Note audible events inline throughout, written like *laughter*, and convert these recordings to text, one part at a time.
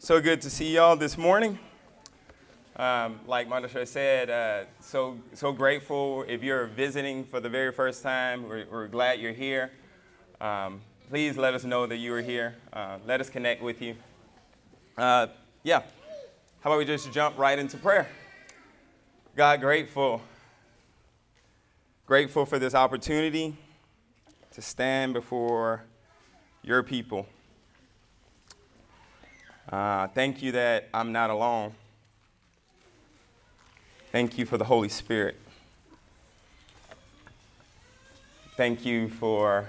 So good to see y'all this morning. Um, like Monisha said, uh, so so grateful. If you're visiting for the very first time, we're, we're glad you're here. Um, please let us know that you are here. Uh, let us connect with you. Uh, yeah. How about we just jump right into prayer? God, grateful. Grateful for this opportunity to stand before your people. Uh, thank you that I'm not alone. Thank you for the Holy Spirit. Thank you for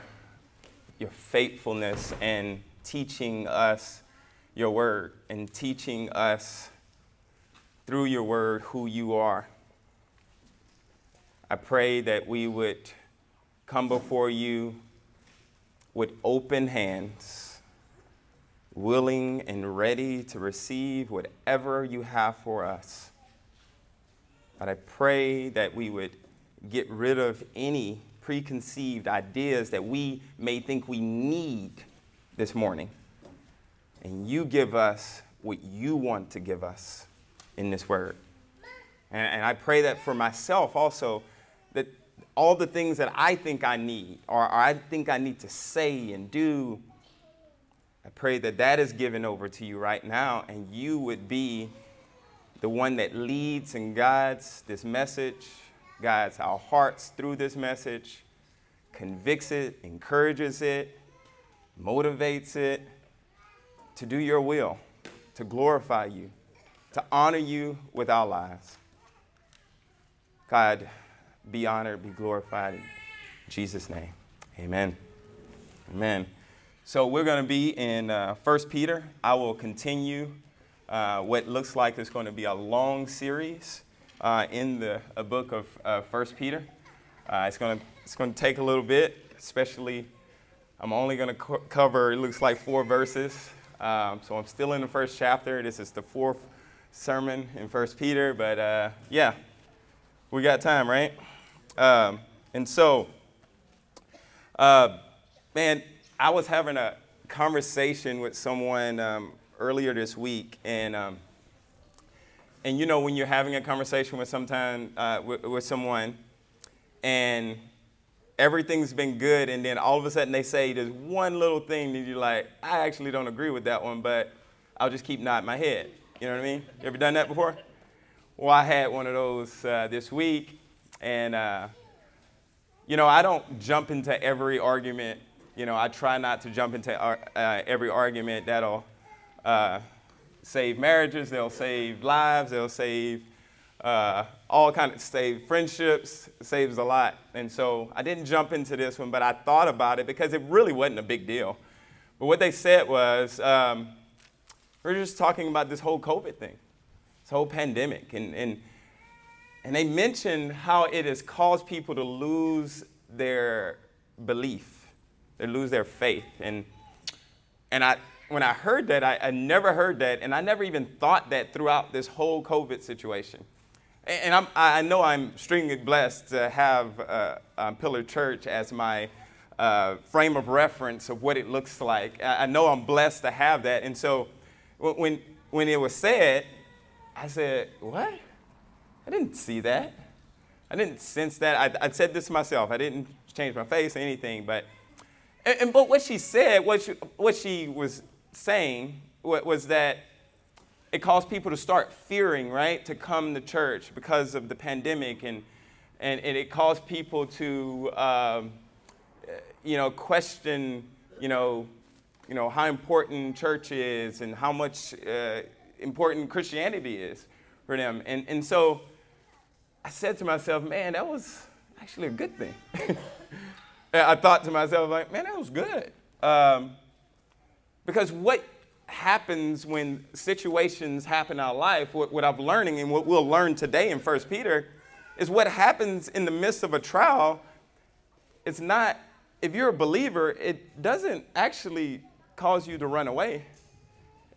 your faithfulness and teaching us your word and teaching us through your word who you are. I pray that we would come before you with open hands willing and ready to receive whatever you have for us. But I pray that we would get rid of any preconceived ideas that we may think we need this morning. And you give us what you want to give us in this word. And, and I pray that for myself also, that all the things that I think I need, or, or I think I need to say and do, I pray that that is given over to you right now, and you would be the one that leads and guides this message, guides our hearts through this message, convicts it, encourages it, motivates it to do your will, to glorify you, to honor you with our lives. God, be honored, be glorified in Jesus' name. Amen. Amen. So we're going to be in uh, 1 Peter. I will continue uh, what looks like is going to be a long series uh, in the book of uh, 1 Peter. Uh, it's going to it's going to take a little bit, especially I'm only going to co- cover it looks like four verses. Um, so I'm still in the first chapter. This is the fourth sermon in 1 Peter, but uh, yeah, we got time, right? Um, and so, man I was having a conversation with someone um, earlier this week, and um, and you know when you're having a conversation with sometime uh, with, with someone, and everything's been good, and then all of a sudden they say there's one little thing that you're like, I actually don't agree with that one, but I'll just keep nodding my head. You know what I mean? You ever done that before? Well, I had one of those uh, this week, and uh, you know I don't jump into every argument you know, I try not to jump into uh, every argument that'll uh, save marriages, they'll save lives, they'll save uh, all kind of save friendships, saves a lot. And so I didn't jump into this one, but I thought about it because it really wasn't a big deal. But what they said was, um, we're just talking about this whole COVID thing, this whole pandemic, and and and they mentioned how it has caused people to lose their belief they lose their faith. And, and I, when I heard that, I, I never heard that, and I never even thought that throughout this whole COVID situation. And I'm, i know I'm extremely blessed to have uh, um, Pillar Church as my uh, frame of reference of what it looks like. I, I know I'm blessed to have that. And so when, when it was said, I said, What? I didn't see that. I didn't sense that. I, I said this to myself. I didn't change my face or anything, but and, and, but what she said, what she, what she was saying was that it caused people to start fearing, right, to come to church because of the pandemic, and and, and it caused people to, um, you know, question, you know, you know how important church is and how much uh, important Christianity is for them, and and so I said to myself, man, that was actually a good thing. *laughs* I thought to myself, like, man, that was good. Um, because what happens when situations happen in our life, what, what I'm learning and what we'll learn today in 1 Peter, is what happens in the midst of a trial. It's not, if you're a believer, it doesn't actually cause you to run away.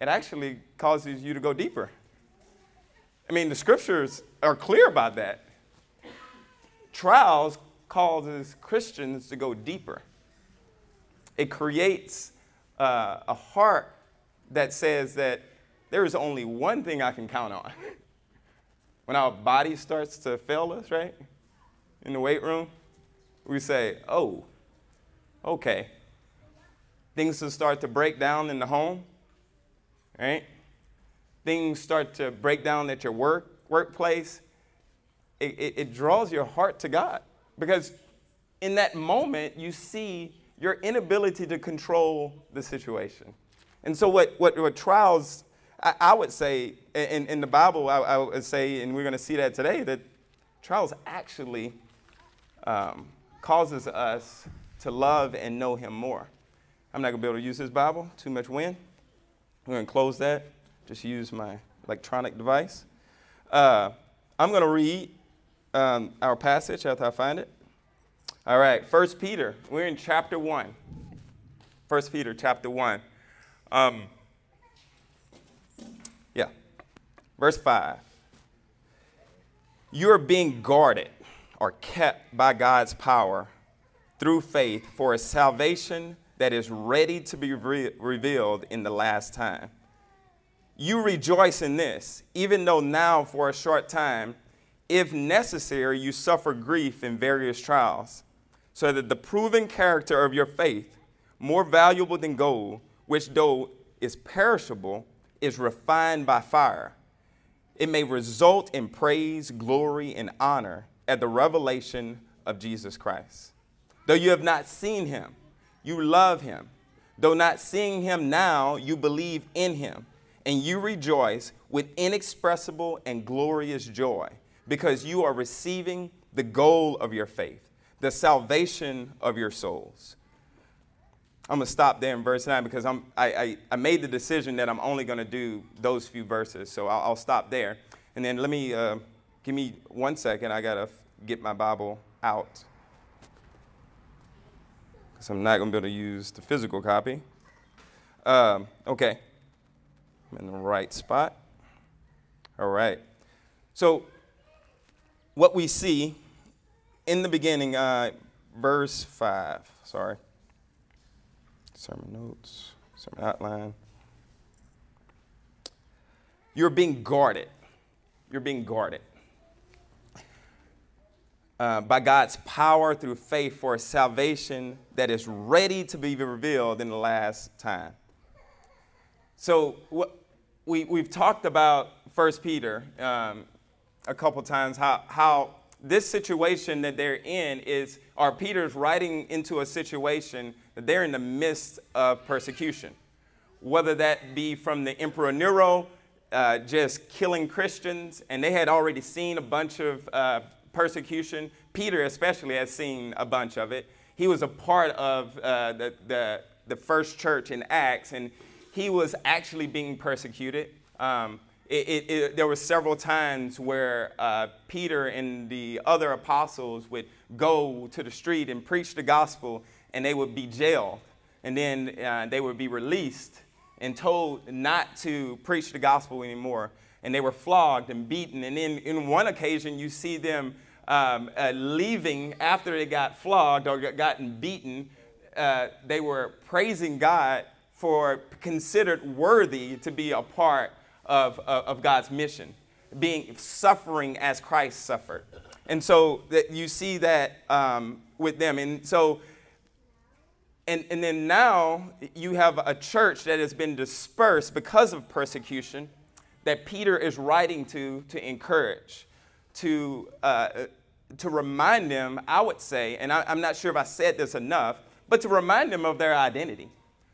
It actually causes you to go deeper. I mean, the scriptures are clear about that. Trials causes Christians to go deeper. It creates uh, a heart that says that there is only one thing I can count on. *laughs* when our body starts to fail us, right? In the weight room, we say, oh, okay. Things will start to break down in the home, right? Things start to break down at your work, workplace. It, it, it draws your heart to God because in that moment, you see your inability to control the situation. And so, what, what, what trials, I, I would say, in, in the Bible, I, I would say, and we're going to see that today, that trials actually um, causes us to love and know Him more. I'm not going to be able to use this Bible, too much wind. I'm going to close that, just use my electronic device. Uh, I'm going to read um, our passage after I find it. All right, First Peter. We're in chapter 1. First Peter chapter 1. Um, yeah. Verse 5. You are being guarded or kept by God's power through faith for a salvation that is ready to be re- revealed in the last time. You rejoice in this, even though now for a short time, if necessary, you suffer grief in various trials so that the proven character of your faith, more valuable than gold, which though is perishable, is refined by fire, it may result in praise, glory, and honor at the revelation of Jesus Christ. Though you have not seen him, you love him. Though not seeing him now, you believe in him, and you rejoice with inexpressible and glorious joy because you are receiving the goal of your faith the salvation of your souls. I'm going to stop there in verse 9 because I'm, I, I, I made the decision that I'm only going to do those few verses. So I'll, I'll stop there. And then let me, uh, give me one second. I got to f- get my Bible out because I'm not going to be able to use the physical copy. Um, okay. I'm in the right spot. All right. So, what we see in the beginning, uh, verse 5. Sorry. Sermon notes, sermon outline. You're being guarded. You're being guarded. Uh, by God's power through faith for a salvation that is ready to be revealed in the last time. So, what, we, we've talked about First Peter um, a couple times, how, how this situation that they're in is, or Peter's writing into a situation that they're in the midst of persecution. Whether that be from the Emperor Nero uh, just killing Christians, and they had already seen a bunch of uh, persecution. Peter, especially, has seen a bunch of it. He was a part of uh, the, the, the, first church in Acts, and he was actually being persecuted. Um, it, it, it, there were several times where uh, Peter and the other apostles would go to the street and preach the gospel, and they would be jailed, and then uh, they would be released and told not to preach the gospel anymore. And they were flogged and beaten. And then, in one occasion, you see them um, uh, leaving after they got flogged or gotten beaten. Uh, they were praising God for considered worthy to be a part of, of, of God's mission, being suffering as Christ suffered. And so that you see that um, with them. And so, and, and then now you have a church that has been dispersed because of persecution that Peter is writing to to encourage, to, uh, to remind them, I would say, and I, I'm not sure if I said this enough, but to remind them of their identity,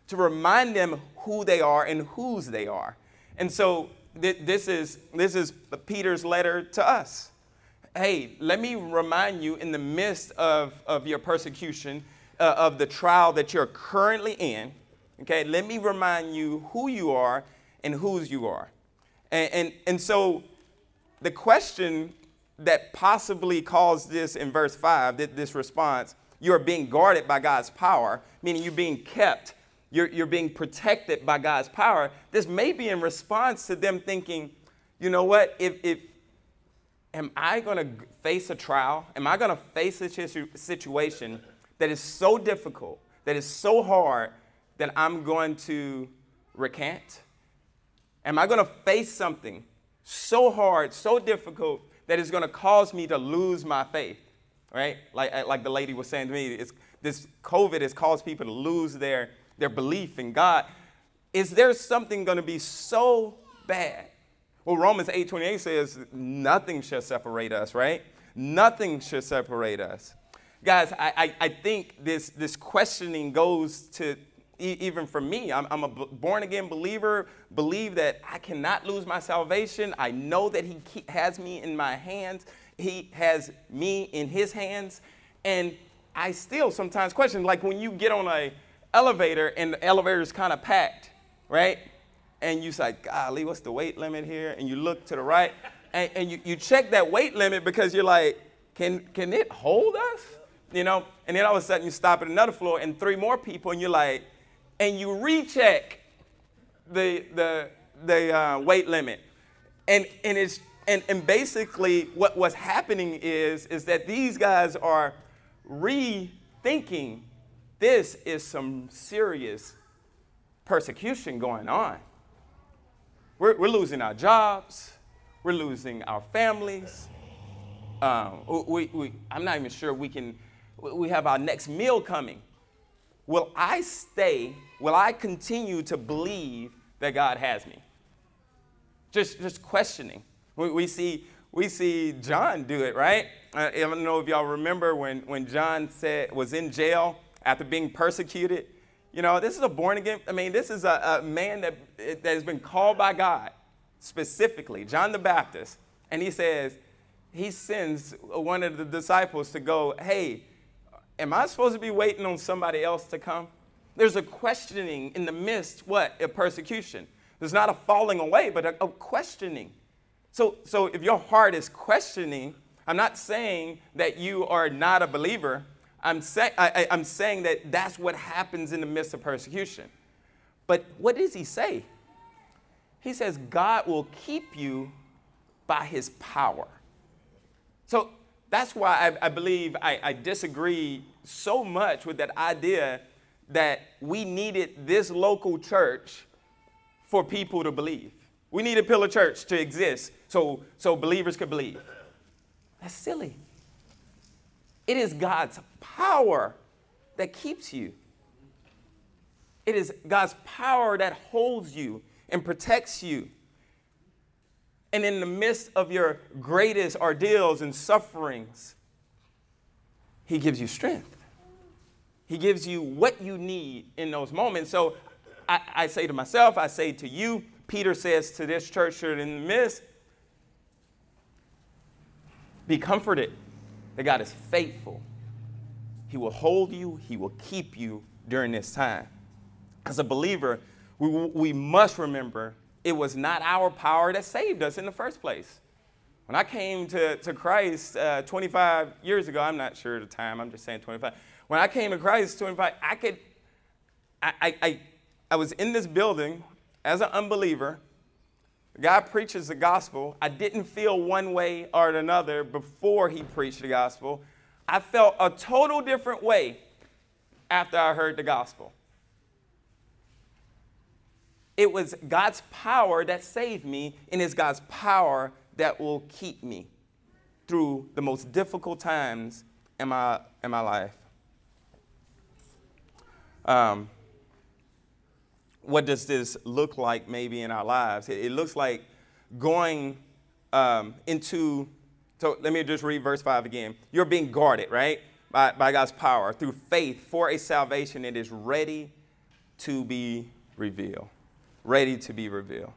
to remind them who they are and whose they are. And so th- this, is, this is Peter's letter to us. Hey, let me remind you in the midst of, of your persecution, uh, of the trial that you're currently in, okay, let me remind you who you are and whose you are. And, and, and so the question that possibly caused this in verse 5, this response, you are being guarded by God's power, meaning you're being kept you're, you're being protected by God's power. This may be in response to them thinking, you know what, if, if am I going to face a trial? Am I going to face a situation that is so difficult, that is so hard, that I'm going to recant? Am I going to face something so hard, so difficult that it's going to cause me to lose my faith? Right? Like, like the lady was saying to me, this COVID has caused people to lose their, their belief in God. Is there something going to be so bad? Well, Romans 8:28 says, nothing shall separate us, right? Nothing shall separate us. Guys, I, I, I think this, this questioning goes to even for me, I'm, I'm a born again believer, believe that I cannot lose my salvation. I know that He has me in my hands, He has me in His hands. And I still sometimes question, like when you get on a elevator and the elevator is kind of packed, right? And you say, golly, what's the weight limit here? And you look to the right and, and you, you check that weight limit because you're like, can, can it hold us? You know? And then all of a sudden you stop at another floor and three more people and you're like, and you recheck the, the, the uh, weight limit. And, and, it's, and, and basically what, what's happening is, is that these guys are rethinking this is some serious persecution going on. We're, we're losing our jobs, we're losing our families. Um, we, we, I'm not even sure we can, we have our next meal coming. Will I stay? Will I continue to believe that God has me? Just, just questioning. We, we see, we see John do it, right? Uh, I don't know if y'all remember when, when John said, was in jail after being persecuted. You know, this is a born again, I mean, this is a, a man that, that has been called by God specifically, John the Baptist. And he says, he sends one of the disciples to go, hey, am I supposed to be waiting on somebody else to come? There's a questioning in the midst, what? A persecution. There's not a falling away, but a, a questioning. So, so if your heart is questioning, I'm not saying that you are not a believer. I'm, say, I, I'm saying that that's what happens in the midst of persecution. But what does he say? He says, God will keep you by his power. So that's why I, I believe I, I disagree so much with that idea that we needed this local church for people to believe. We need a pillar church to exist so, so believers could believe. That's silly. It is God's power that keeps you. It is God's power that holds you and protects you. And in the midst of your greatest ordeals and sufferings, He gives you strength. He gives you what you need in those moments. So I, I say to myself, I say to you, Peter says to this church in the midst, be comforted that God is faithful. He will hold you, He will keep you during this time. As a believer, we, we must remember it was not our power that saved us in the first place. When I came to, to Christ uh, 25 years ago, I'm not sure the time, I'm just saying 25. When I came to Christ 25, I could, I, I, I, I was in this building as an unbeliever. God preaches the gospel. I didn't feel one way or another before he preached the gospel. I felt a total different way after I heard the gospel. It was God's power that saved me, and it's God's power that will keep me through the most difficult times in my, in my life. Um, what does this look like maybe in our lives? It, it looks like going um, into, so let me just read verse 5 again. You're being guarded, right? By, by God's power through faith for a salvation that is ready to be revealed. Ready to be revealed.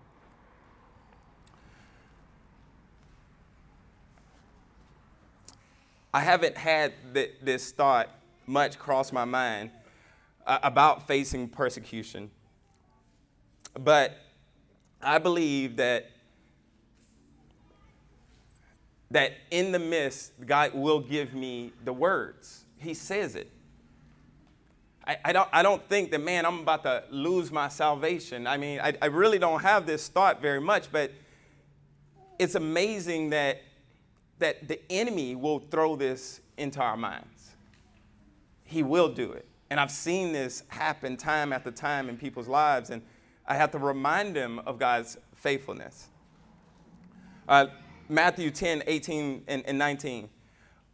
I haven't had th- this thought much cross my mind uh, about facing persecution but I believe that that in the midst, God will give me the words. He says it. I, I, don't, I don't think that, man, I'm about to lose my salvation. I mean, I, I really don't have this thought very much, but it's amazing that, that the enemy will throw this into our minds. He will do it. And I've seen this happen time after time in people's lives. And I have to remind them of God's faithfulness. Uh, Matthew 10, 18, and, and 19.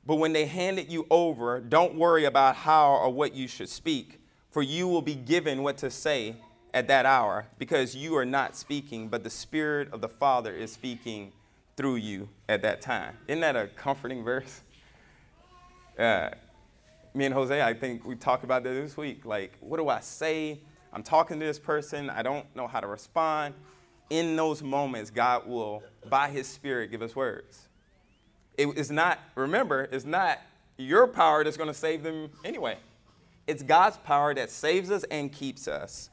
But when they handed you over, don't worry about how or what you should speak, for you will be given what to say at that hour, because you are not speaking, but the Spirit of the Father is speaking through you at that time. Isn't that a comforting verse? Uh, me and Jose, I think we talked about that this week. Like, what do I say? I'm talking to this person, I don't know how to respond. In those moments, God will, by His Spirit, give us words. It is not, remember, it's not your power that's going to save them anyway. It's God's power that saves us and keeps us.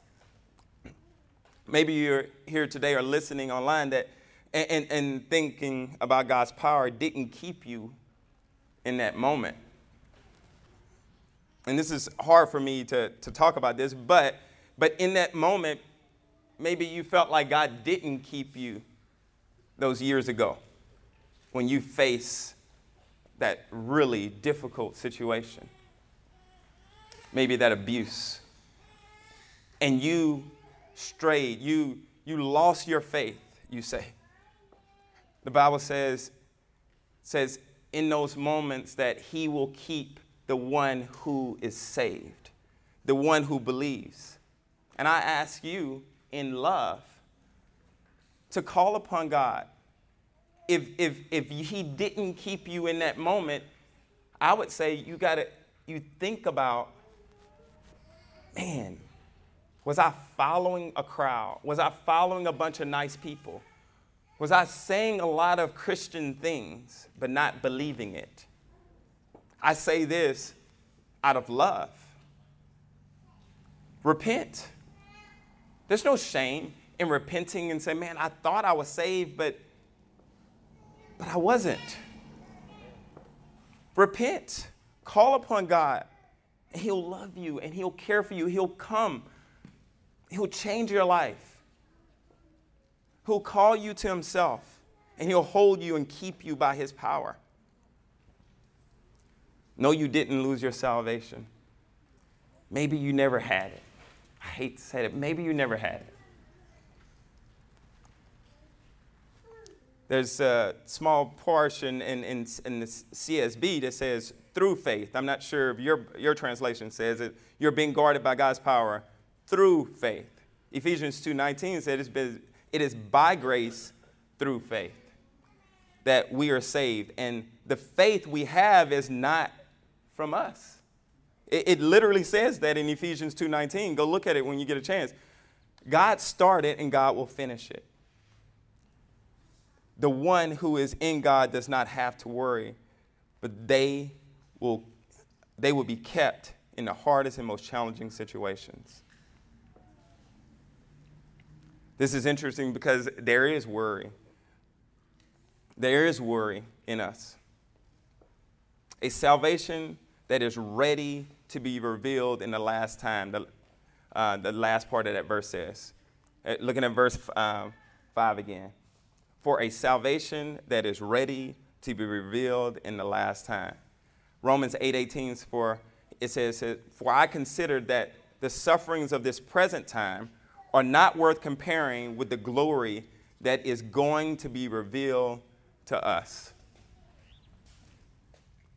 Maybe you're here today or listening online that and, and, and thinking about God's power didn't keep you in that moment. And this is hard for me to, to talk about this, but, but in that moment, maybe you felt like God didn't keep you those years ago when you face that really difficult situation. Maybe that abuse. And you strayed, you, you lost your faith, you say. The Bible says, says in those moments that he will keep the one who is saved, the one who believes. And I ask you in love to call upon God. If, if, if he didn't keep you in that moment, I would say you got to, you think about, man, was I following a crowd? Was I following a bunch of nice people? Was I saying a lot of Christian things but not believing it? I say this out of love. Repent. There's no shame in repenting and saying, man, I thought I was saved, but, but I wasn't. Repent. Call upon God, and He'll love you, and He'll care for you. He'll come He'll change your life. He'll call you to Himself, and He'll hold you and keep you by His power. No, you didn't lose your salvation. Maybe you never had it. I hate to say it, maybe you never had it. There's a small portion in, in, in the CSB that says through faith. I'm not sure if your, your translation says it. You're being guarded by God's power through faith. Ephesians 2:19 said it's been, it is by grace through faith that we are saved. And the faith we have is not from us. It, it literally says that in Ephesians 2:19. Go look at it when you get a chance. God started and God will finish it. The one who is in God does not have to worry, but they will, they will be kept in the hardest and most challenging situations. This is interesting because there is worry. There is worry in us. A salvation that is ready to be revealed in the last time, the, uh, the last part of that verse says. Uh, looking at verse uh, 5 again. For a salvation that is ready to be revealed in the last time. Romans 8:18 for it says, For I consider that the sufferings of this present time are not worth comparing with the glory that is going to be revealed to us.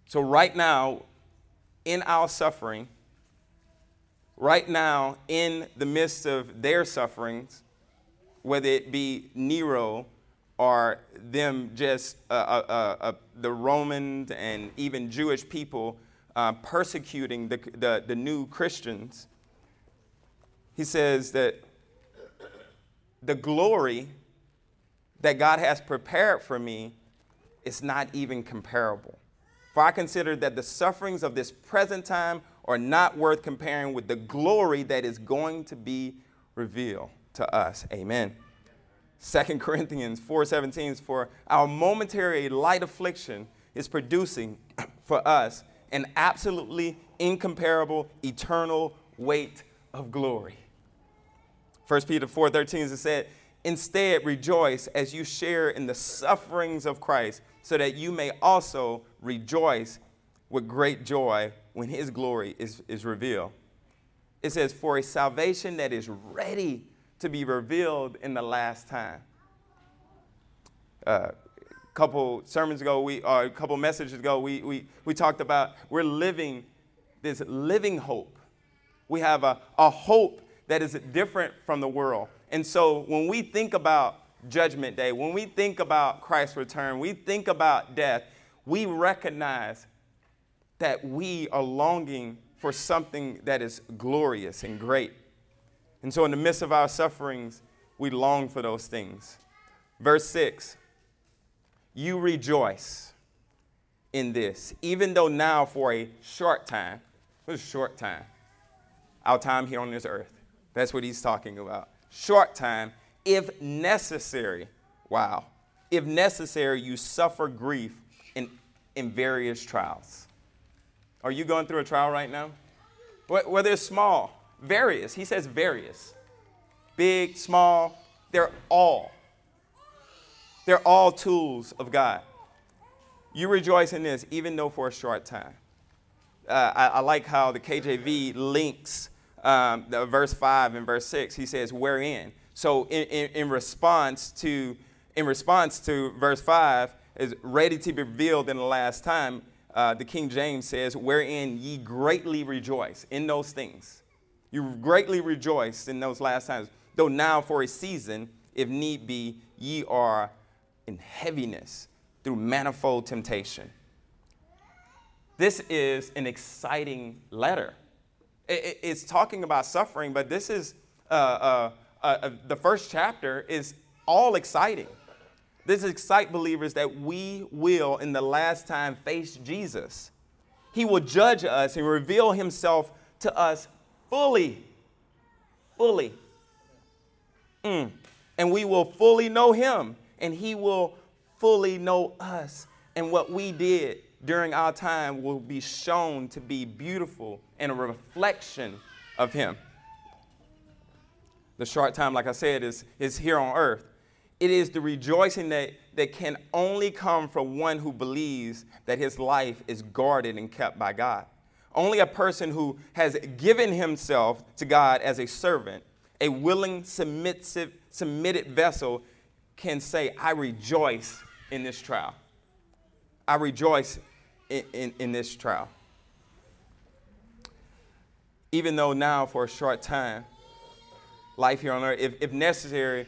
So, right now, in our suffering, right now, in the midst of their sufferings, whether it be Nero or them just uh, uh, uh, uh the Romans and even Jewish people uh, persecuting the, the, the new Christians, he says that the glory that God has prepared for me is not even comparable. For I consider that the sufferings of this present time are not worth comparing with the glory that is going to be revealed to us. Amen. 2 *laughs* Corinthians 4:17 for our momentary light affliction is producing *clears throat* for us an absolutely incomparable eternal weight of glory. 1 Peter 4:13 it said, "Instead rejoice as you share in the sufferings of Christ, so that you may also rejoice with great joy when his glory is, is revealed." It says, "For a salvation that is ready to be revealed in the last time." uh, couple sermons ago, we, or a couple messages ago, we, we, we talked about we're living this living hope. We have a, a hope that is different from the world. And so when we think about Judgment Day, when we think about Christ's return, we think about death, we recognize that we are longing for something that is glorious and great. And so, in the midst of our sufferings, we long for those things. Verse 6 You rejoice in this, even though now for a short time, a short time, our time here on this earth. That's what he's talking about. Short time, if necessary. Wow. If necessary, you suffer grief in, in various trials. Are you going through a trial right now? Whether it's small, various. He says various. Big, small, they're all. They're all tools of God. You rejoice in this, even though for a short time. Uh, I, I, like how the KJV links um, the verse 5 and verse 6. He says, wherein. So in, in, in, response to in response to verse 5 is ready to be revealed in the last time uh, the King James says, wherein ye greatly rejoice in those things. You greatly rejoice in those last times, though now for a season, if need be, ye are in heaviness through manifold temptation. This is an exciting letter. It's talking about suffering, but this is uh, uh, uh, uh, the first chapter is all exciting. This excite believers that we will, in the last time, face Jesus. He will judge us and reveal himself to us fully. Fully. Mm. And we will fully know him, and he will fully know us. And what we did during our time will be shown to be beautiful and a reflection of him. The short time, like I said, is, is here on earth. It is the rejoicing that, that can only come from one who believes that his life is guarded and kept by God. Only a person who has given himself to God as a servant, a willing, submissive, submitted vessel, can say, I rejoice in this trial. I rejoice in, in, in this trial. Even though now, for a short time, life here on earth, if, if necessary,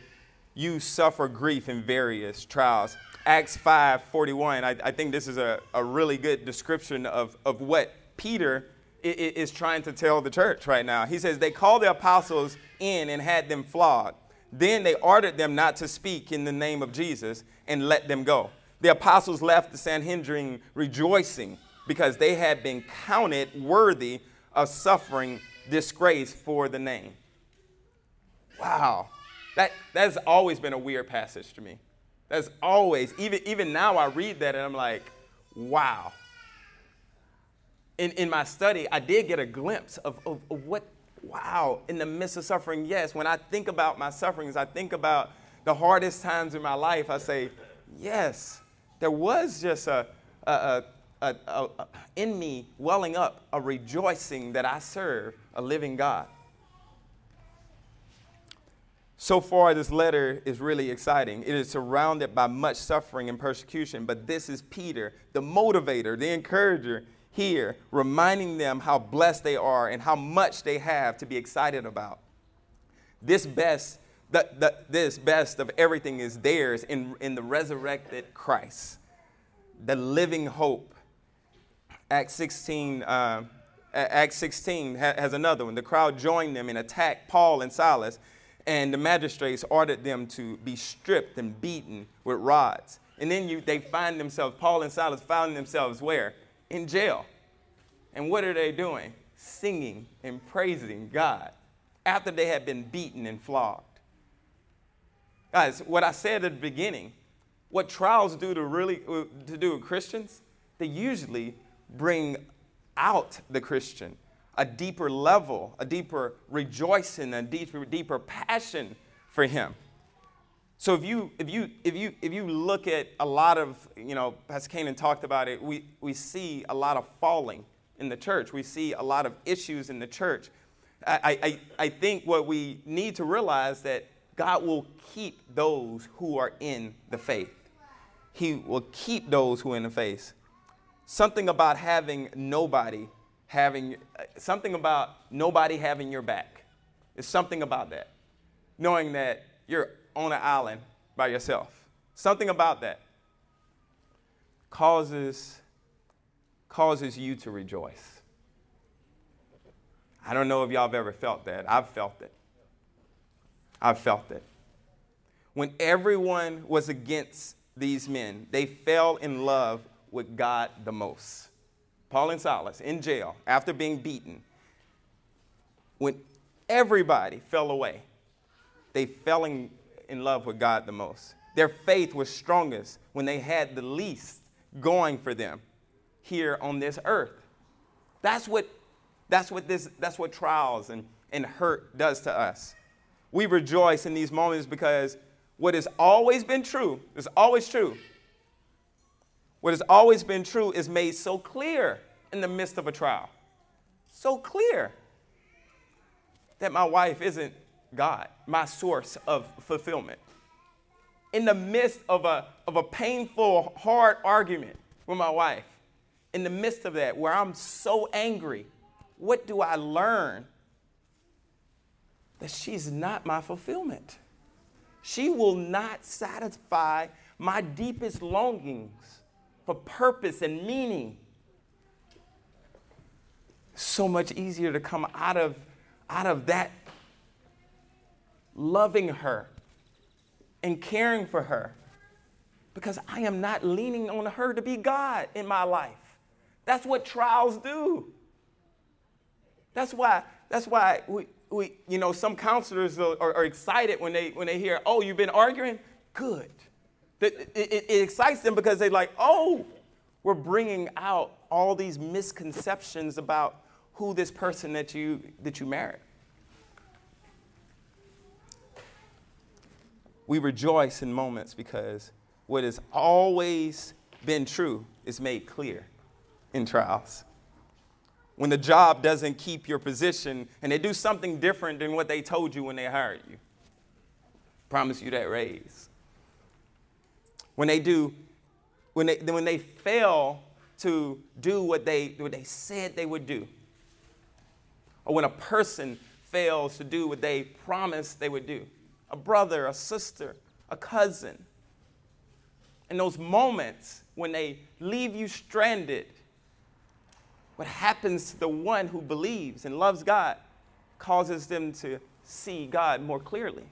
you suffer grief in various trials. Acts 5 41, I, I think this is a, a really good description of, of what Peter is trying to tell the church right now. He says, They called the apostles in and had them flogged. Then they ordered them not to speak in the name of Jesus and let them go. The apostles left the Sanhedrin rejoicing because they had been counted worthy of suffering disgrace for the name. Wow. That, that's always been a weird passage to me. That's always, even, even now I read that and I'm like, wow. In, in my study, I did get a glimpse of, of, of what, wow, in the midst of suffering, yes. When I think about my sufferings, I think about the hardest times in my life, I say, yes, there was just a, a, a, a, in me welling up a rejoicing that I serve a living God. So far, this letter is really exciting. It is surrounded by much suffering and persecution, but this is Peter, the motivator, the encourager here, reminding them how blessed they are and how much they have to be excited about. This best, the, the, this best of everything is theirs in, in the resurrected Christ, the living hope. Acts 16, uh, Acts 16 has another one. The crowd joined them and attacked Paul and Silas and the magistrates ordered them to be stripped and beaten with rods. And then you, they find themselves, Paul and Silas found themselves where? In jail. And what are they doing? Singing and praising God after they had been beaten and flogged. Guys, what I said at the beginning, what trials do to really uh, to do with Christians, they usually bring out the Christian a deeper level, a deeper rejoicing, a deeper, deeper passion for Him. So if you, if, you, if, you, if you look at a lot of, you know, Pastor Kanan talked about it, we, we see a lot of falling in the church. We see a lot of issues in the church. I, I, I think what we need to realize that God will keep those who are in the faith. he will keep those who are in the face. Something about having nobody having, uh, something about nobody having your back. It's something about that. Knowing that you're on an island by yourself. Something about that causes, causes you to rejoice. I don't know if y'all have ever felt that. I've felt it. I've felt it. When everyone was against these men, they fell in love with God the most. Paul and Silas in jail after being beaten. When everybody fell away, they fell in, in love with God the most. Their faith was strongest when they had the least going for them here on this earth. That's what, that's what, this, that's what trials and, and hurt does to us. We rejoice in these moments because what has always been true is always true. What has always been true is made so clear in the midst of a trial. So clear that my wife isn't God, my source of fulfillment. In the midst of a, of a painful, hard argument with my wife, in the midst of that, where I'm so angry, what do I learn? That she's not my fulfillment. She will not satisfy my deepest longings for purpose and meaning. So much easier to come out of, out of that loving her and caring for her because I am not leaning on her to be God in my life. That's what trials do. That's why, that's why we, we, you know, some counselors are, are, are, excited when they, when they hear, oh, you've been arguing? Good. It, it, it excites them because they're like, oh, we're bringing out all these misconceptions about who this person that you, that you married. We rejoice in moments because what has always been true is made clear in trials when the job doesn't keep your position and they do something different than what they told you when they hired you. Promise you that raise. When they do, when they, when they fail to do what they, what they said they would do, or when a person fails to do what they promised they would do, a brother, a sister, a cousin. In those moments when they leave you stranded what happens to the one who believes and loves God causes them to see God more clearly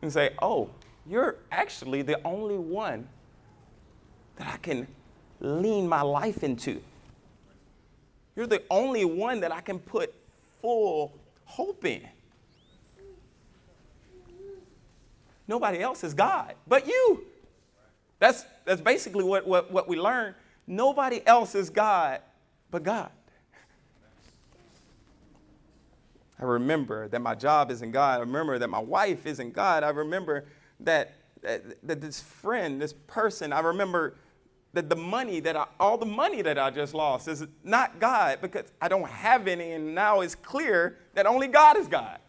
and say, oh, you're actually the only one that I can lean my life into. You're the only one that I can put full hope in. Nobody else is God but you. That's, that's basically what, what, what we learn. Nobody else is God but God. I remember that my job isn't God. I remember that my wife isn't God. I remember that, that, that this friend, this person, I remember that the money that I, all the money that I just lost is not God because I don't have any, and now it's clear that only God is God. *laughs*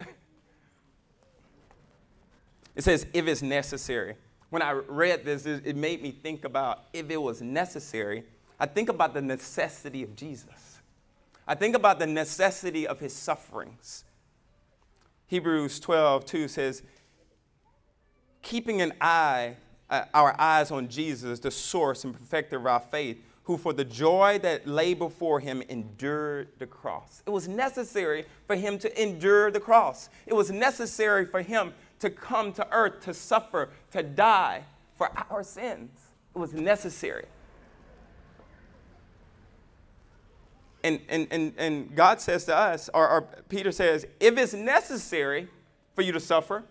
It says, if it's necessary. When I read this, it made me think about if it was necessary, I think about the necessity of Jesus. I think about the necessity of his sufferings. Hebrews 12, 2 says, keeping an eye, uh, our eyes on Jesus, the source and perfecter of our faith, who for the joy that lay before him endured the cross. It was necessary for him to endure the cross. It was necessary for him to come to earth, to suffer, to die for our sins. It was necessary. And, and, and, and God says to us, or, or Peter says, if it's necessary for you to suffer,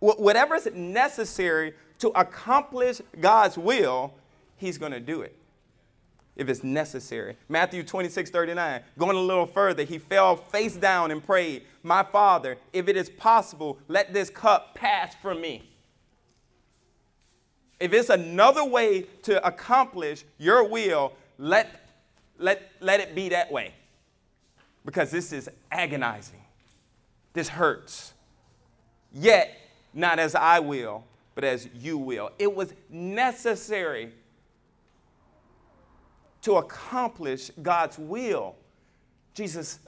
whatever is necessary to accomplish God's will, He's going to do it if it's necessary. Matthew 26, 39, going a little further, he fell face down and prayed, My Father, if it is possible, let this cup pass from me. If it's another way to accomplish your will, let let, let it be that way because this is agonizing. This hurts. Yet, not as I will, but as you will. It was necessary to accomplish God's will. Jesus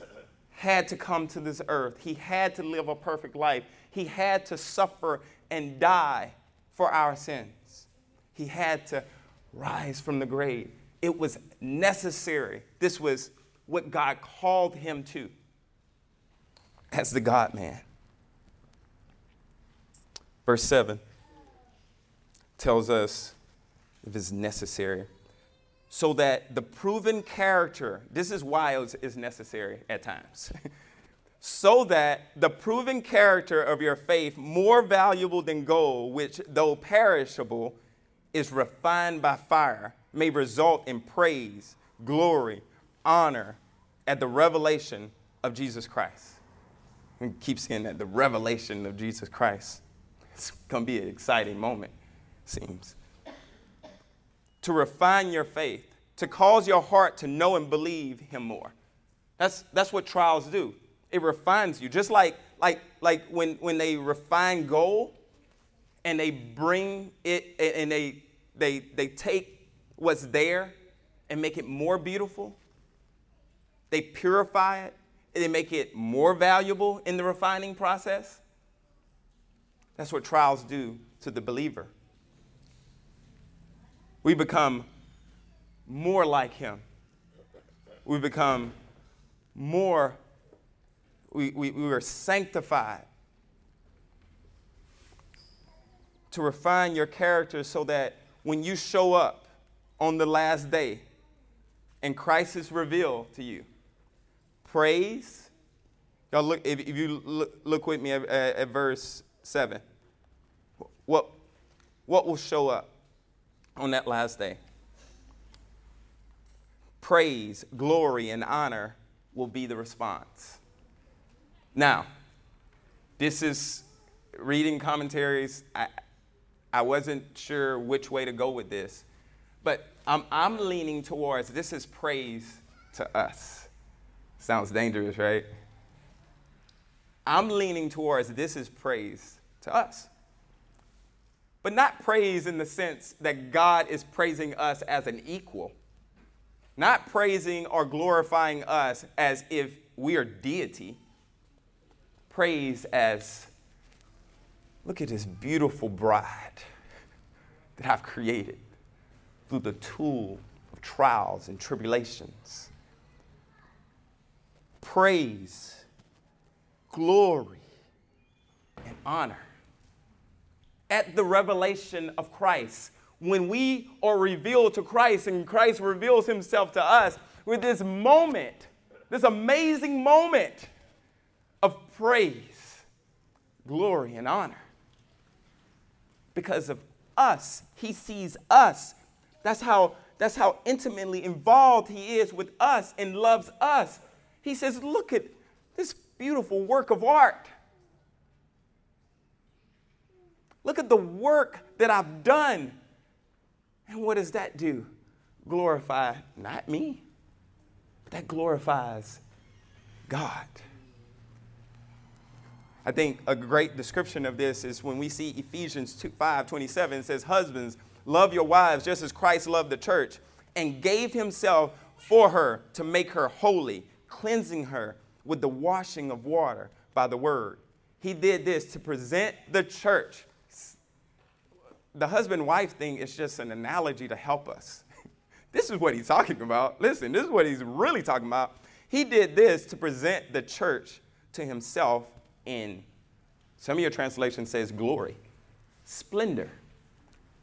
had to come to this earth, he had to live a perfect life, he had to suffer and die for our sins, he had to rise from the grave. It was necessary. This was what God called him to as the God man. Verse 7 tells us if it's necessary, so that the proven character, this is why it's necessary at times, *laughs* so that the proven character of your faith, more valuable than gold, which though perishable, is refined by fire, may result in praise, glory, honor at the revelation of Jesus Christ. And keep saying that the revelation of Jesus Christ. It's going to be an exciting moment, seems. To refine your faith, to cause your heart to know and believe Him more. That's, that's what trials do. It refines you. Just like, like, like when, when they refine gold and they bring it and they, they, they take what's there and make it more beautiful, they purify it, and they make it more valuable in the refining process. That's what trials do to the believer. We become more like Him. We become more, we, we, we are sanctified to refine your character so that when you show up on the last day and Christ is revealed to you, praise. Y'all look, if, if you look, look, with me at, at, at verse 7, what, what will show up on that last day? Praise, glory, and honor will be the response. Now, this is reading commentaries. I, I wasn't sure which way to go with this, but I'm, I'm leaning towards this is praise to us. Sounds dangerous, right? I'm leaning towards this is praise to us. But not praise in the sense that God is praising us as an equal, not praising or glorifying us as if we are deity. Praise as look at this beautiful bride that I've created through the tool of trials and tribulations praise, glory, and honor. At the revelation of Christ, when we are revealed to Christ and Christ reveals himself to us with this moment, this amazing moment of praise, glory, and honor. Because of us, he sees us. That's how, that's how intimately involved he is with us and loves us. He says, Look at this beautiful work of art. Look at the work that I've done. And what does that do? Glorify not me, but that glorifies God. I think a great description of this is when we see Ephesians 2, 5 27 says, Husbands, love your wives just as Christ loved the church and gave himself for her to make her holy, cleansing her with the washing of water by the word. He did this to present the church. The husband wife thing is just an analogy to help us. *laughs* this is what he's talking about. Listen, this is what he's really talking about. He did this to present the church to himself in, some of your translations says glory, splendor.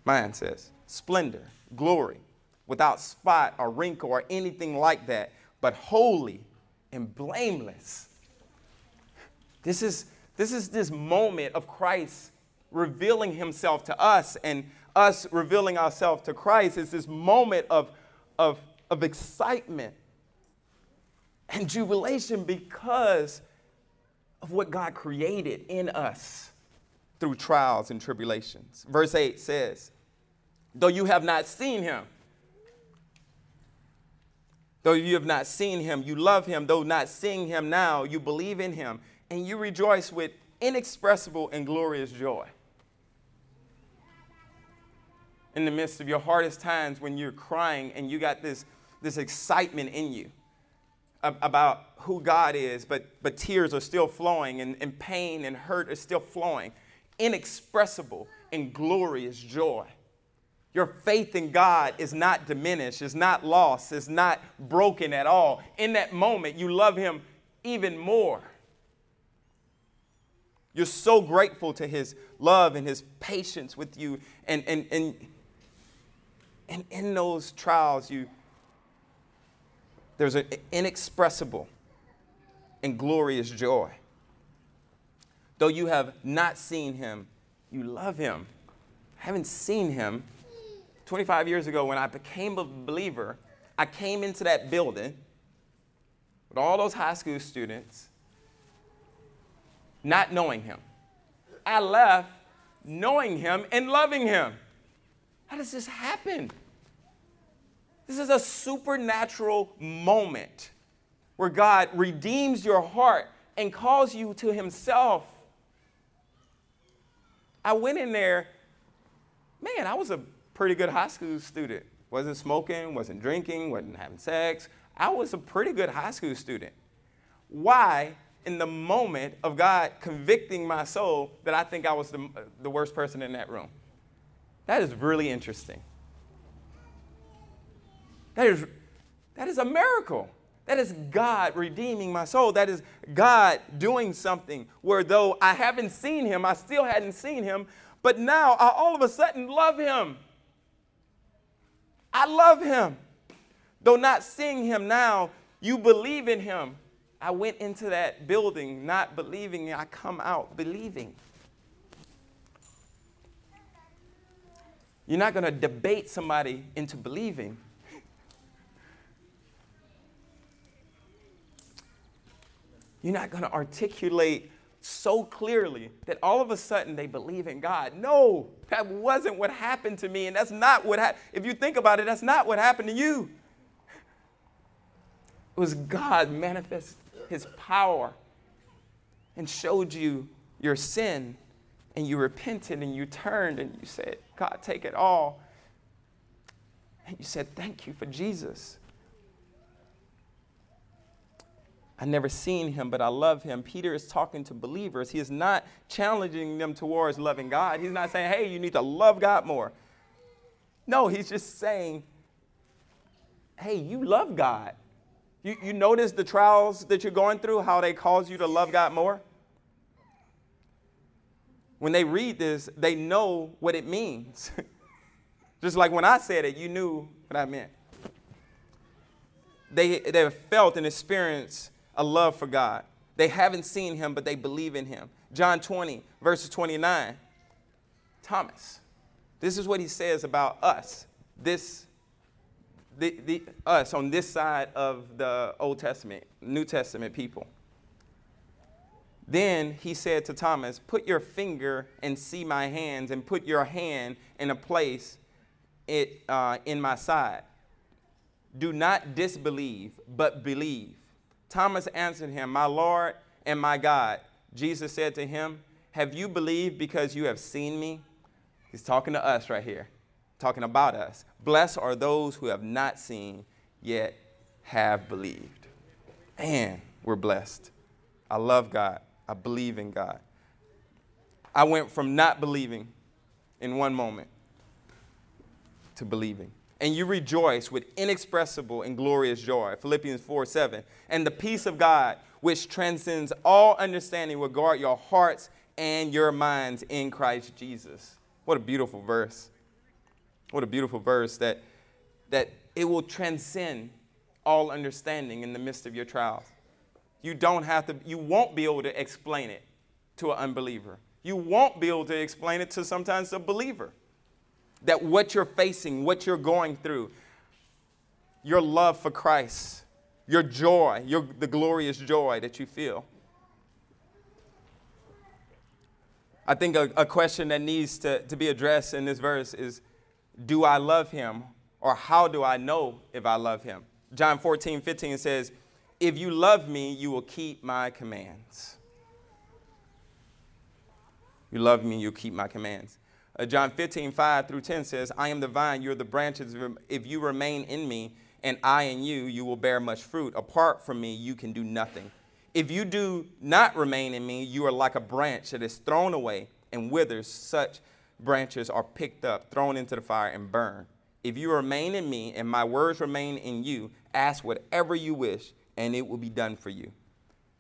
Mine says splendor, glory, without spot or wrinkle or anything like that, but holy and blameless. This is, this is this moment of Christ revealing himself to us and us revealing ourselves to Christ. is this moment of, of, of excitement and jubilation because of what God created in us through trials and tribulations. Verse 8 says, Though you have not seen him, Though you have not seen him, you love him. Though not seeing him now, you believe in him, and you rejoice with inexpressible and glorious joy. In the midst of your hardest times when you're crying and you got this, this excitement in you about who God is, but, but tears are still flowing and, and pain and hurt is still flowing. Inexpressible and glorious joy. Your faith in God is not diminished, is not lost, is not broken at all. In that moment, you love Him even more. You're so grateful to His love and His patience with you. And, and, and, and in those trials, you, there's an inexpressible and glorious joy. Though you have not seen him, you love him. I haven't seen him. 25 years ago, when I became a believer, I came into that building with all those high school students, not knowing him. I left knowing him and loving him. How does this happen? This is a supernatural moment where God redeems your heart and calls you to Himself. I went in there, man, I was a pretty good high school student. Wasn't smoking, wasn't drinking, wasn't having sex. I was a pretty good high school student. Why, in the moment of God convicting my soul, that I think I was the, the worst person in that room? That is really interesting. That is, that is a miracle. That is God redeeming my soul. That is God doing something where though I haven't seen him, I still hadn't seen him, but now I all of a sudden love him. I love him. Though not seeing him now, you believe in him. I went into that building not believing, I come out believing. You're not going to debate somebody into believing. You're not going to articulate so clearly that all of a sudden they believe in God. No, that wasn't what happened to me, and that's not what happened. If you think about it, that's not what happened to you. It was God manifest his power and showed you your sin, and you repented and you turned and you said, God, take it all. And you said, Thank you for Jesus. I never seen him, but I love him. Peter is talking to believers. He is not challenging them towards loving God. He's not saying, hey, you need to love God more. No, he's just saying, hey, you love God. You, you notice the trials that you're going through, how they cause you to love God more? When they read this, they know what it means. *laughs* just like when I said it, you knew what I meant. They, they have felt and experienced a love for God. They haven't seen him, but they believe in him. John 20, verses 29. Thomas, this is what he says about us, this, the, the, us on this side of the Old Testament, New Testament people. Then he said to Thomas, Put your finger and see my hands, and put your hand in a place it, uh, in my side. Do not disbelieve, but believe. Thomas answered him, My Lord and my God. Jesus said to him, Have you believed because you have seen me? He's talking to us right here, talking about us. Blessed are those who have not seen, yet have believed. Man, we're blessed. I love God. I believe in God. I went from not believing in one moment to believing and you rejoice with inexpressible and glorious joy. Philippians 4 7. And the peace of God, which transcends all understanding, will guard your hearts and your minds in Christ Jesus. What a beautiful verse. What a beautiful verse that, that it will transcend all understanding in the midst of your trials. You don't have to, you won't be able to explain it to an unbeliever. You won't be able to explain it to sometimes a believer that what you're facing, what you're going through, your love for Christ, your joy, your, the glorious joy that you feel. I think a, a question that needs to, to be addressed in this verse is Do I love him? Or how do I know if I love him? John 14, 15 says, If you love me, you will keep my commands. You love me, you'll keep my commands. Uh, John 15, 5 through 10 says, I am the vine, you're the branches. If you remain in me and I in you, you will bear much fruit. Apart from me, you can do nothing. If you do not remain in me, you are like a branch that is thrown away and withers. Such branches are picked up, thrown into the fire, and burned. If you remain in me and my words remain in you, ask whatever you wish, and it will be done for you.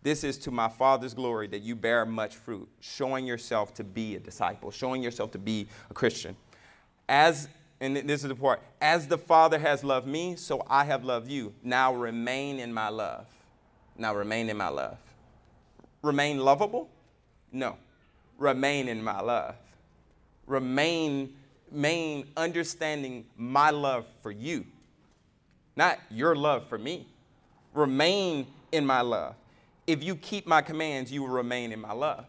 This is to my Father's glory that you bear much fruit, showing yourself to be a disciple, showing yourself to be a Christian. As, and this is the part, as the Father has loved me, so I have loved you. Now remain in my love. Now remain in my love. Remain lovable? No. Remain in my love. Remain, remain understanding my love for you, not your love for me. Remain in my love if you keep my commands, you will remain in my love.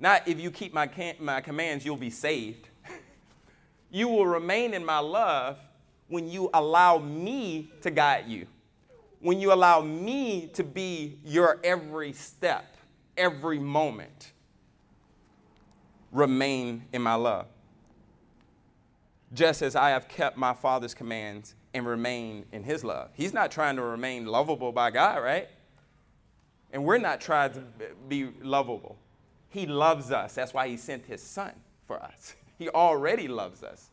Not if you keep my, my commands, you'll be saved. *laughs* you will remain in my love when you allow me to guide you, when you allow me to be your every step, every moment. Remain in my love. Just as I have kept my Father's commands and remain in his love. He's not trying to remain lovable by God, right? And we're not trying to be lovable. He loves us. That's why he sent his son for us. *laughs* He already loves us.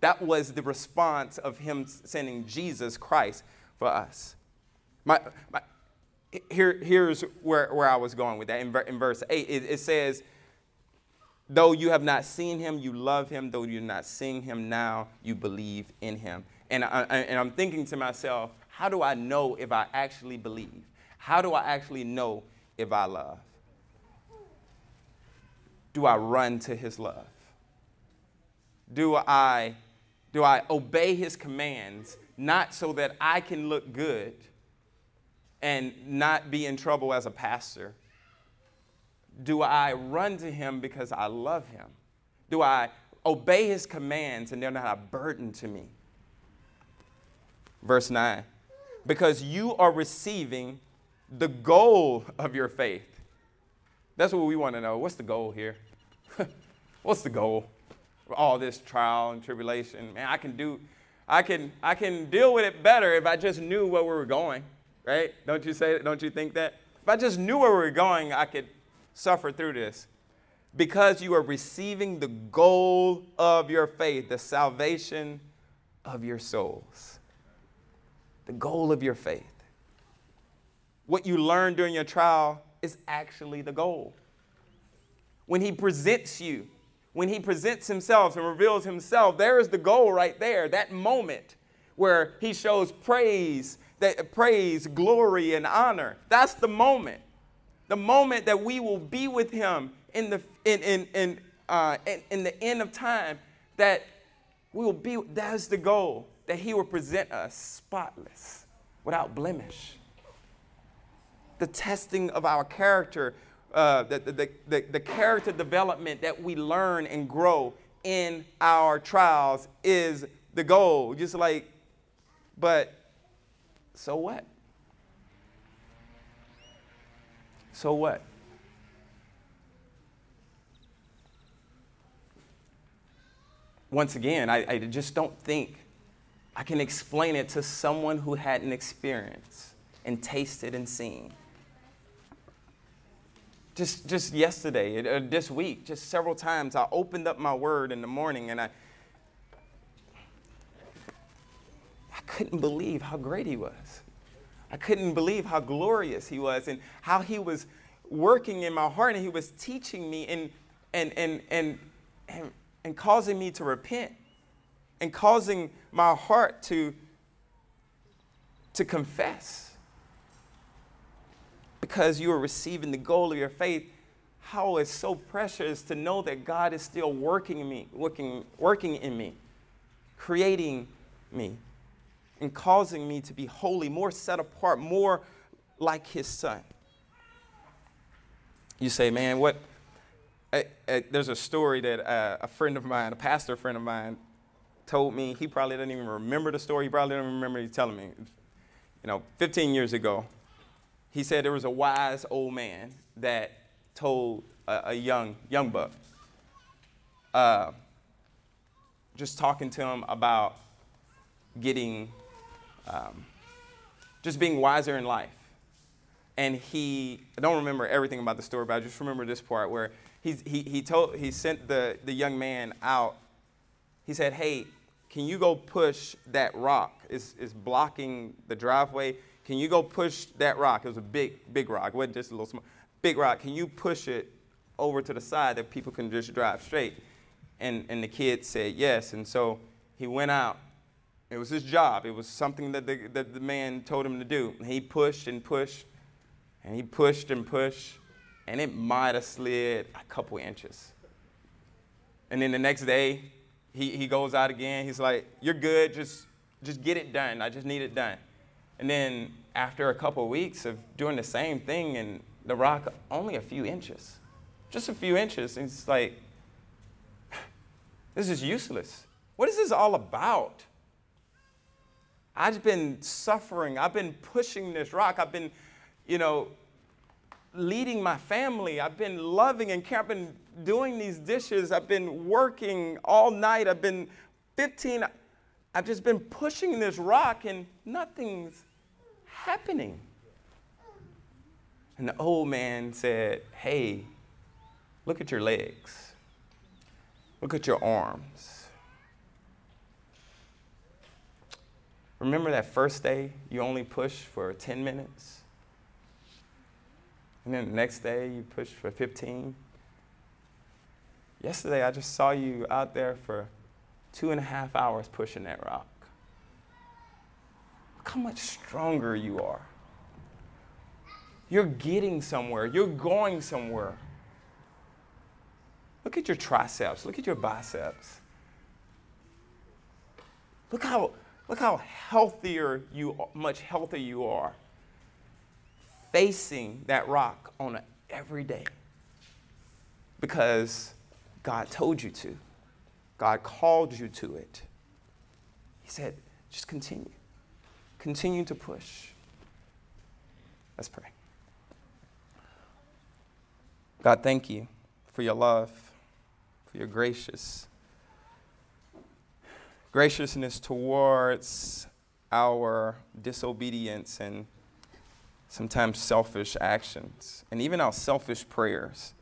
That was the response of him sending Jesus Christ for us. My, my, here, here's where, where I was going with that. In, in verse 8, it, it says, Though you have not seen him, you love him. Though you're not seeing him now, you believe in him. And, I, and I'm thinking to myself, how do I know if I actually believe? How do I actually know if I love? Do I run to his love? Do I, do I obey his commands, not so that I can look good and not be in trouble as a pastor? Do I run to him because I love him? Do I obey his commands and they're not a burden to me? Verse 9 because you are receiving the goal of your faith. That's what we want to know. What's the goal here? *laughs* What's the goal? All this trial and tribulation. Man, I can do I can I can deal with it better if I just knew where we were going, right? Don't you say don't you think that? If I just knew where we were going, I could suffer through this. Because you are receiving the goal of your faith, the salvation of your souls. The goal of your faith what you learn during your trial is actually the goal. When he presents you, when he presents himself and reveals himself, there is the goal right there, that moment where he shows praise, that praise, glory, and honor. That's the moment. The moment that we will be with him in the in in in, uh, in, in the end of time, that we will be. That's the goal. That he will present us spotless, without blemish the testing of our character, uh, the, the, the, the character development that we learn and grow in our trials is the goal. Just like, but so what? So what? Once again, I, I, just don't think I can explain it to someone who hadn't experienced and tasted and seen just, just yesterday, uh, this week, just several times, I opened up my word in the morning and I, I couldn't believe how great he was. I couldn't believe how glorious he was and how he was working in my heart and he was teaching me and, and, and, and, and, and causing me to repent and causing my heart to, to confess because you are receiving the goal of your faith, how it's so precious to know that God is still working in me, working, working in me, creating me, and causing me to be holy, more set apart, more like His Son. You say, man, what? I, I, there's a story that uh, a friend of mine, a pastor friend of mine, told me. He probably doesn't even remember the story. He probably doesn't remember he telling me. You know, 15 years ago, he said there was a wise old man that told a, a young young buck, uh, just talking to him about getting, um, just being wiser in life. And he, I don't remember everything about the story, but I just remember this part where he's, he, he, told, he sent the, the young man out. He said, Hey, can you go push that rock? It's, it's blocking the driveway. Can you go push that rock? It was a big, big rock. It wasn't just a little small. Big rock. Can you push it over to the side that people can just drive straight? And, and the kid said yes. And so he went out. It was his job. It was something that the, that the man told him to do. And he pushed and pushed, and he pushed and pushed, and it might have slid a couple inches. And then the next day, he, he goes out again. He's like, You're good. Just, just get it done. I just need it done. And then after a couple of weeks of doing the same thing and the rock only a few inches, just a few inches, and like, this is useless. What is this all about? I've been suffering. I've been pushing this rock. I've been, you know, leading my family. I've been loving and caring. I've been doing these dishes. I've been working all night. I've been 15. I've just been pushing this rock and nothing's happening. And the old man said, Hey, look at your legs. Look at your arms. Remember that first day you only pushed for 10 minutes? And then the next day you push for 15? Yesterday I just saw you out there for two and a half hours pushing that rock. Look how much stronger you are. You're getting somewhere, you're going somewhere. Look at your triceps, look at your biceps. Look how, look how healthier you, much healthier you are facing that rock on a every day because God told you to. God called you to it. He said, just continue. Continue to push. Let's pray. God, thank you for your love, for your gracious graciousness towards our disobedience and sometimes selfish actions, and even our selfish prayers.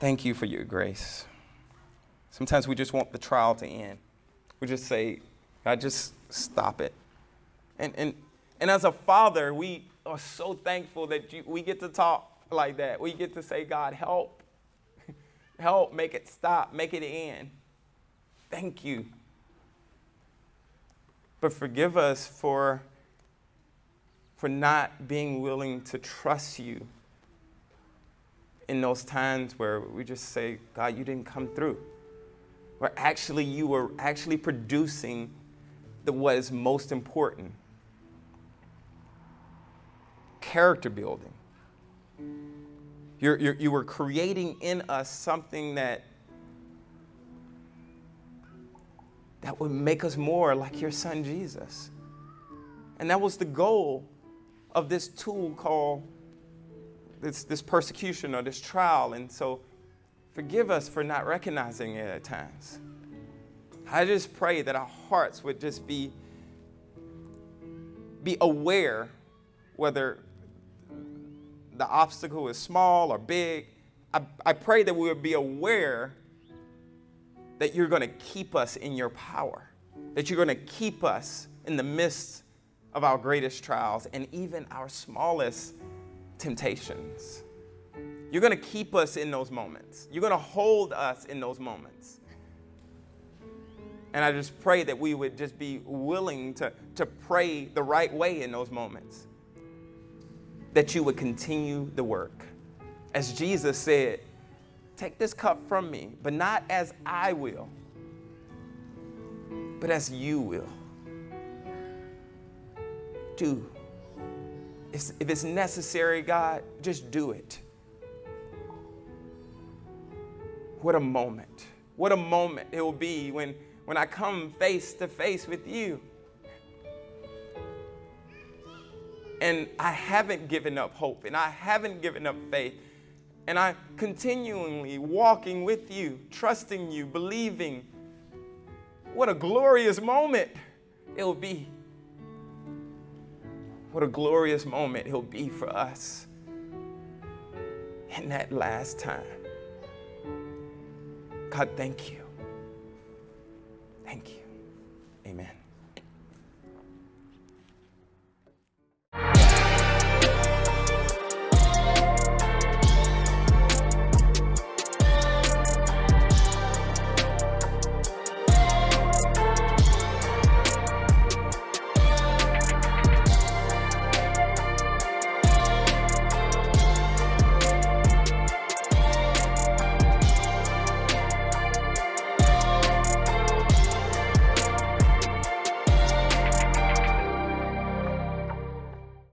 Thank you for your grace. Sometimes we just want the trial to end. We just say, God, just stop it. And, and, and as a father, we are so thankful that you, we get to talk like that. We get to say, God, help. *laughs* help, make it stop, make it end. Thank you. But forgive us for, for not being willing to trust you in those times where we just say, God, you didn't come through. Where actually you were actually producing the, what is most important character building. You're, you're, you were creating in us something that that would make us more like your son Jesus. And that was the goal of this tool called this, this persecution or this trial. And so forgive us for not recognizing it at times. I just pray that our hearts would just be, be aware whether the obstacle is small or big. I, I pray that we would be aware that you're going to keep us in your power, that you're going to keep us in the midst of our greatest trials and even our smallest temptations. You're going to keep us in those moments. You're going to hold us in those moments. And I just pray that we would just be willing to, to pray the right way in those moments. That you would continue the work. As Jesus said, take this cup from me, but not as I will, but as you will. Do if, if it's necessary, God, just do it. What a moment. What a moment it will be when, when I come face to face with you. And I haven't given up hope and I haven't given up faith. And I'm continually walking with you, trusting you, believing. What a glorious moment it'll be. What a glorious moment it'll be for us in that last time. God, thank you. Thank you. Amen.